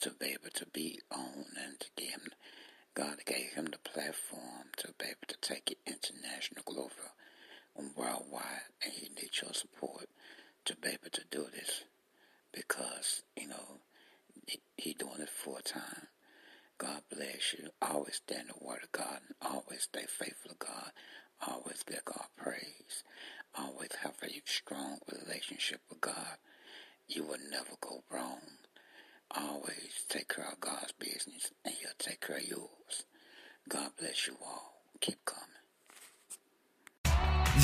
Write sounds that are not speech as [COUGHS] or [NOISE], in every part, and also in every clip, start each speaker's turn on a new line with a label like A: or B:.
A: to be able to be on and to give him, God gave him the platform to be able to take it international, global, and worldwide, and he needs your support to be able to do this because, you know, he, he doing it full time. God bless you. Always stand the word of God and always stay faithful to God. Always give God praise. Always have a strong relationship with God. You will never go wrong. Always take care of God's business and he'll take care of yours. God bless you all. Keep coming.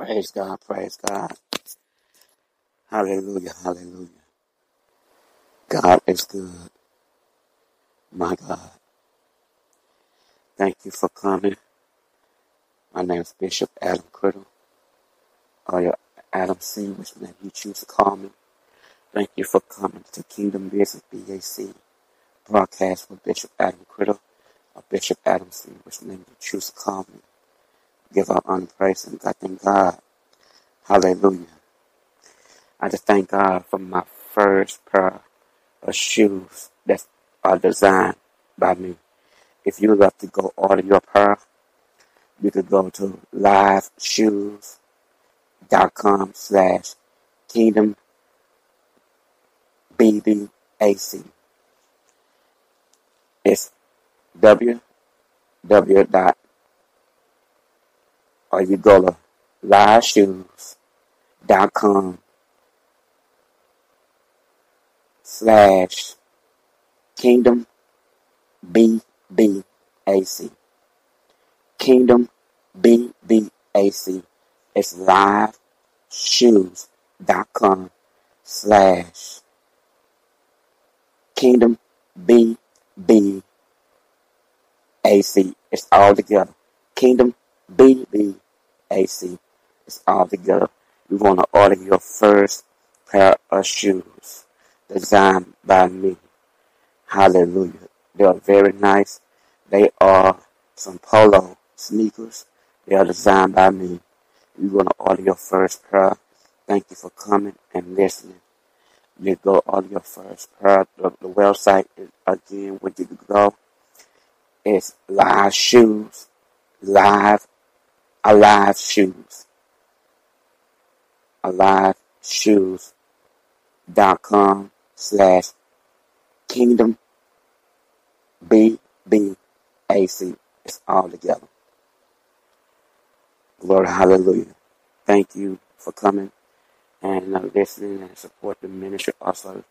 A: Praise God, praise God. Hallelujah, hallelujah. God is good. My God. Thank you for coming. My name is Bishop Adam Criddle, or your Adam C, which name you choose to call me. Thank you for coming to Kingdom Business BAC broadcast with Bishop Adam Criddle, or Bishop Adam C, which name you choose to call me give our honor, praise, and I thank God. Hallelujah. I just thank God for my first pair of shoes that are designed by me. If you like to go order your pair, you could go to liveshoes.com slash kingdom BBAC. It's www dot or you go to liveshoes.com slash kingdom BBAC. Kingdom BBAC. It's liveshoes.com slash kingdom BBAC. It's all together. Kingdom BBAC. It's all together. You want to order your first pair of shoes designed by me. Hallelujah. They are very nice. They are some polo sneakers. They are designed by me. You want to order your first pair. Thank you for coming and listening. You go order your first pair. The, the website is again where you go. It's live shoes, live, alive shoes, alive shoes dot com slash kingdom B B A C. It's all together. Glory, hallelujah. Thank you for coming and uh, listening and support the ministry. Also,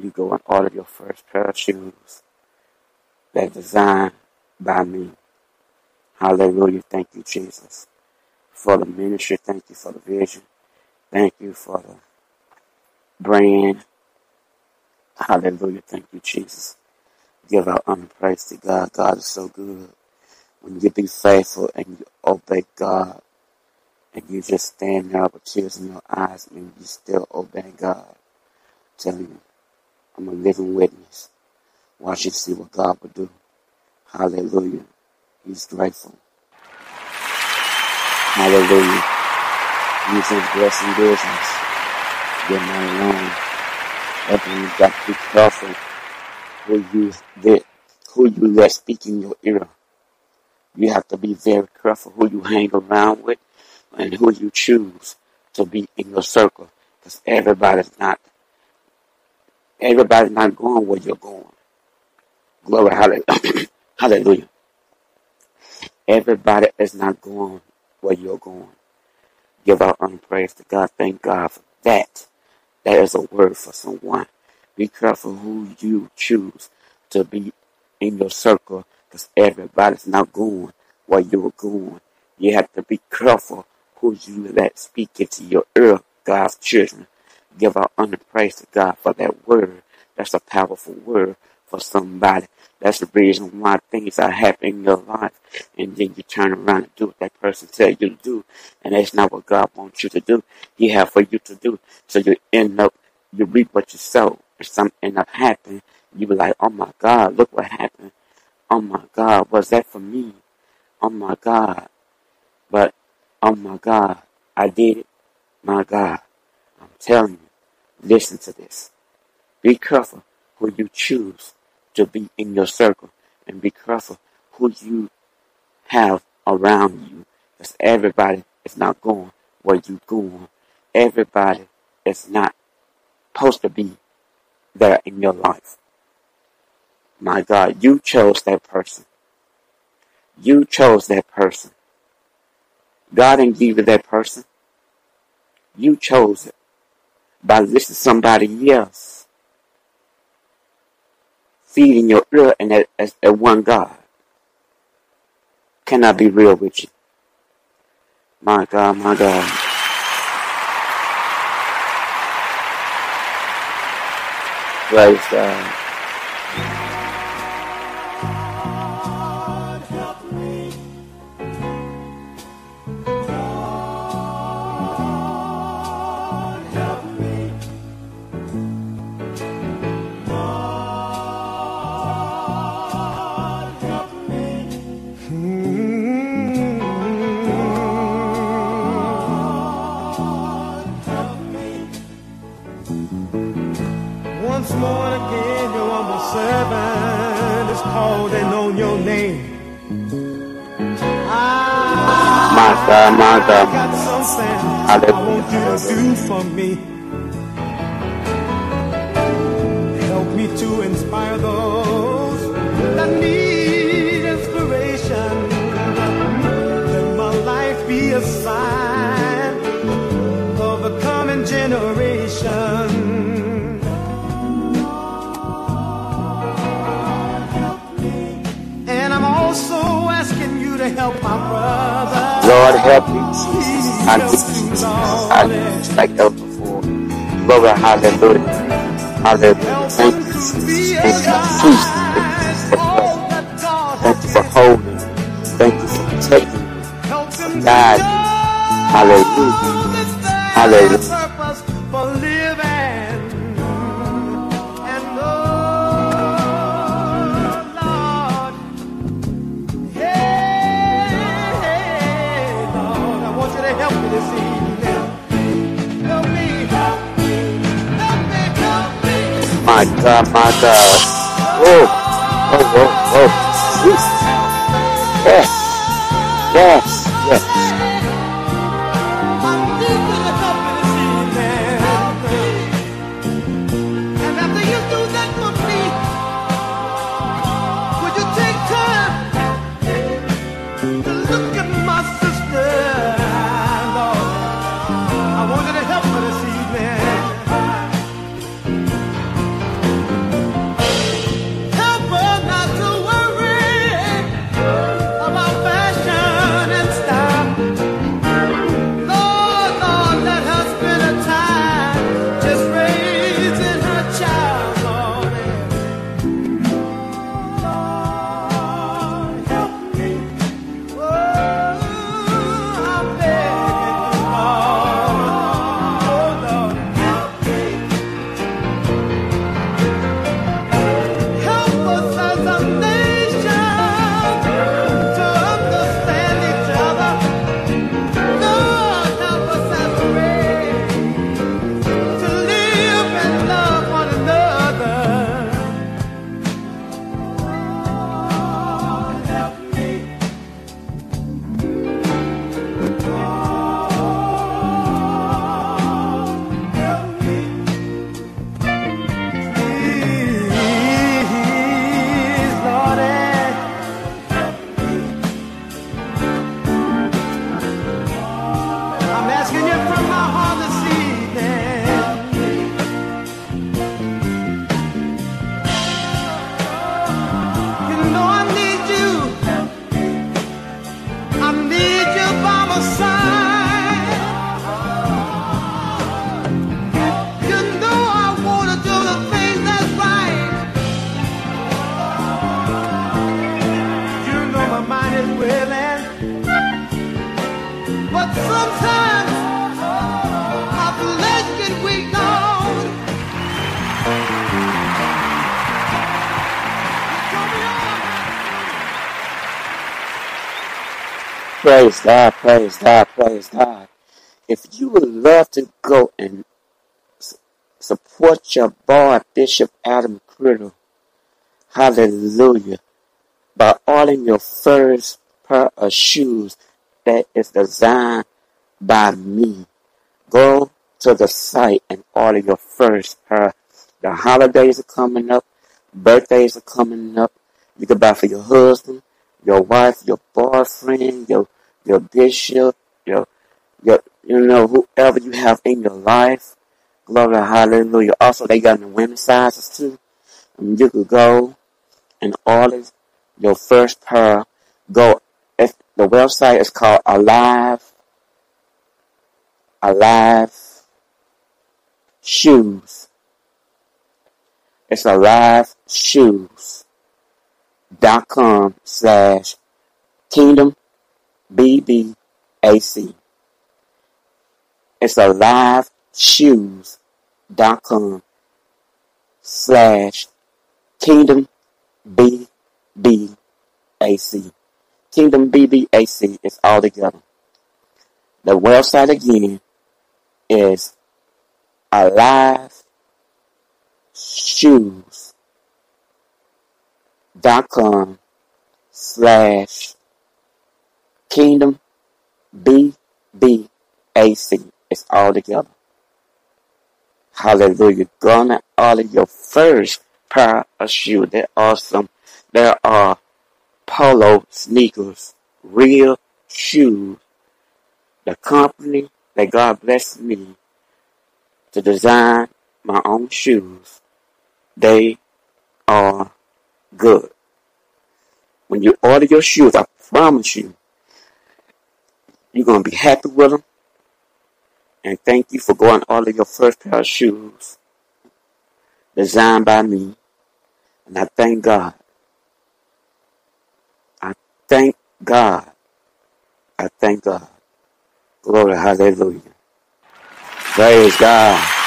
A: you go and order your first pair of shoes that designed by me. Hallelujah. Thank you, Jesus, for the ministry. Thank you for the vision. Thank you for the brand. Hallelujah. Thank you, Jesus. Give our honor praise to God. God is so good. When you be faithful and you obey God and you just stand there with tears in your eyes and you still obey God. Telling you, I'm a living witness. Watch and see what God will do. Hallelujah. He's grateful. Hallelujah. He's in blessing business. When you got to be careful who you let, who you let speak in your ear. You have to be very careful who you hang around with and who you choose to be in your circle. Because everybody's not, everybody's not going where you're going. Glory, hallelujah. [COUGHS] hallelujah. Everybody is not going where you're going. Give our honor praise to God. Thank God for that. That is a word for someone. Be careful who you choose to be in your circle because everybody's not going where you're going. You have to be careful who you let speak into your ear, God's children. Give our honor praise to God for that word. That's a powerful word for somebody. That's the reason why things are happening in your life. And then you turn around and do what that person tell you to do. And that's not what God wants you to do. He have for you to do. So you end up, you reap what you sow. If something end up happening, you be like, oh my God, look what happened. Oh my God, was that for me? Oh my God. But, oh my God, I did it. My God, I'm telling you, listen to this. Be careful who you choose to be in your circle and be careful who you have around you because everybody is not going where you going. Everybody is not supposed to be there in your life. My God, you chose that person. You chose that person. God didn't give you that person. You chose it by listening to somebody else feeding your ear and that as a one God. Can I be real with you? My God, my God. Praise God.
B: Again, your humble servant is called and on your name.
A: My God, my
B: I
A: God.
B: got something I want you to do for me. Help me to inspire those that need
A: Lord, help me, Jesus. I need Jesus. I need you like ever before. Glory, hallelujah. Hallelujah. Thank you, Jesus. Thank you for holding. Thank you for protecting. Guiding. Hallelujah. Hallelujah. My God, my God. Oh, oh. Jesus. Yes, yes, yes. Praise God, praise God, praise God. If you would love to go and support your boy, Bishop Adam Criddle, hallelujah, by ordering your first pair of shoes that is designed by me. Go to the site and order your first pair. The holidays are coming up, birthdays are coming up. You can buy for your husband, your wife, your boyfriend, your your bishop, your your you know whoever you have in your life. Glory, hallelujah. Also, they got the women's sizes too. And you could go and order your first pair. Go. If the website is called Alive, Alive Shoes. It's Alive Shoes dot com slash Kingdom BBAC. It's alive shoes dot com slash Kingdom BBAC. Kingdom BBAC is all together. The website again is alive shoes dot com slash Kingdom BBAC. It's all together. Hallelujah. Gonna order your first pair of shoes. They're awesome. There are polo sneakers, real shoes. The company that God blessed me to design my own shoes, they are good. When you order your shoes, I promise you, you're going to be happy with them. And thank you for going order your first pair of shoes designed by me. And I thank God. I thank God. I thank God. Glory, hallelujah. Praise God.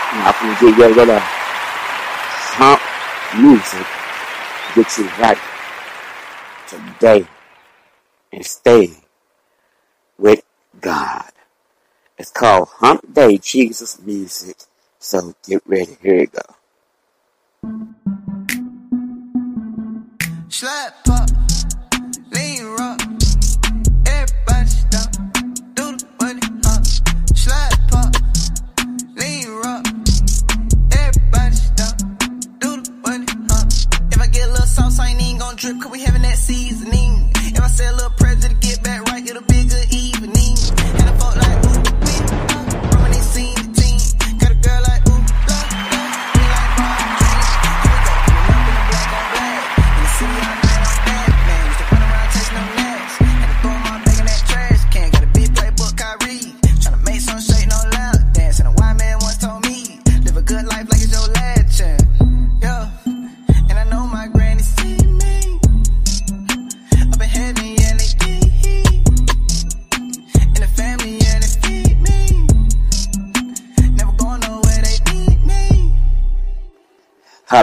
A: I'm going to give you a little hump music get you right today and stay with God. It's called Hump Day Jesus Music. So get ready. Here you go.
C: Drip, cause we having that seasoning. If I say a little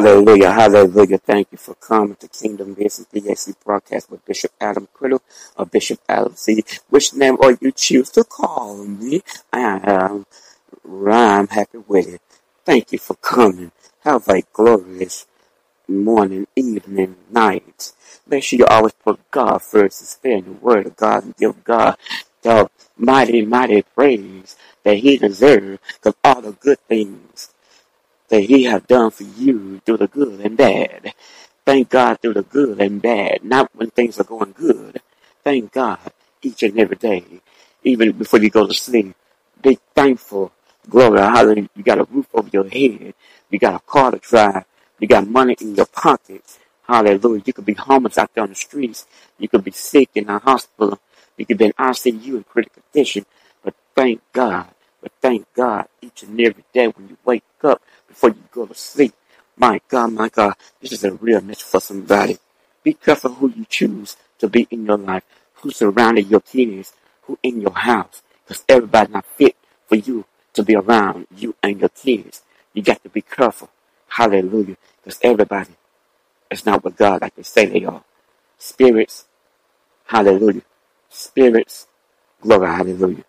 A: Hallelujah, hallelujah. Thank you for coming to Kingdom Business BAC broadcast with Bishop Adam Criddle or Bishop Adam C. Which name are you choose to call me? I am I'm happy with it. Thank you for coming. Have a glorious morning, evening, night. Make sure you always put God first and spend the word of God and give God the mighty, mighty praise that He deserves because all the good things that He have done for you through the good and bad. Thank God through the good and bad, not when things are going good. Thank God each and every day, even before you go to sleep. Be thankful. Glory, hallelujah. You got a roof over your head. You got a car to drive. You got money in your pocket. Hallelujah. You could be homeless out there on the streets. You could be sick in a hospital. You could be in ICU in critical condition. But thank God. But thank God each and every day when you wake up before you go to sleep. My God, my God, this is a real message for somebody. Be careful who you choose to be in your life, who surrounded your kids, who in your house, because everybody not fit for you to be around you and your kids. You got to be careful. Hallelujah. Because everybody is not with God like they say they are. Spirits, hallelujah. Spirits, glory, hallelujah.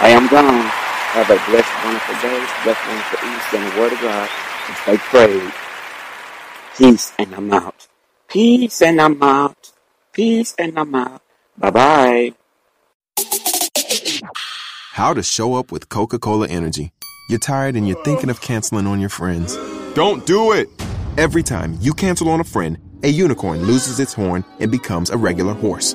A: I am gone. Have a blessed, wonderful day, blessed, wonderful East, and the word of God. And stay prayed. Peace, and I'm out. Peace, and I'm out. Peace, and I'm out. Bye bye.
D: How to show up with Coca Cola Energy. You're tired and you're thinking of canceling on your friends.
E: Don't do it!
D: Every time you cancel on a friend, a unicorn loses its horn and becomes a regular horse.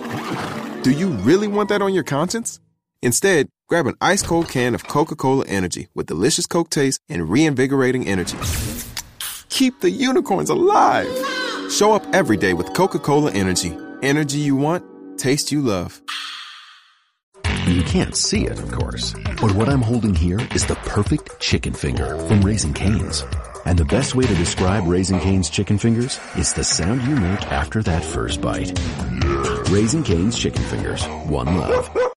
D: Do you really want that on your conscience? Instead, grab an ice cold can of Coca Cola Energy with delicious Coke taste and reinvigorating energy. Keep the unicorns alive! Show up every day with Coca Cola Energy. Energy you want, taste you love.
F: You can't see it, of course. But what I'm holding here is the perfect chicken finger from Raising Cane's. And the best way to describe Raising Cane's chicken fingers is the sound you make after that first bite. Raising Cane's chicken fingers. One love.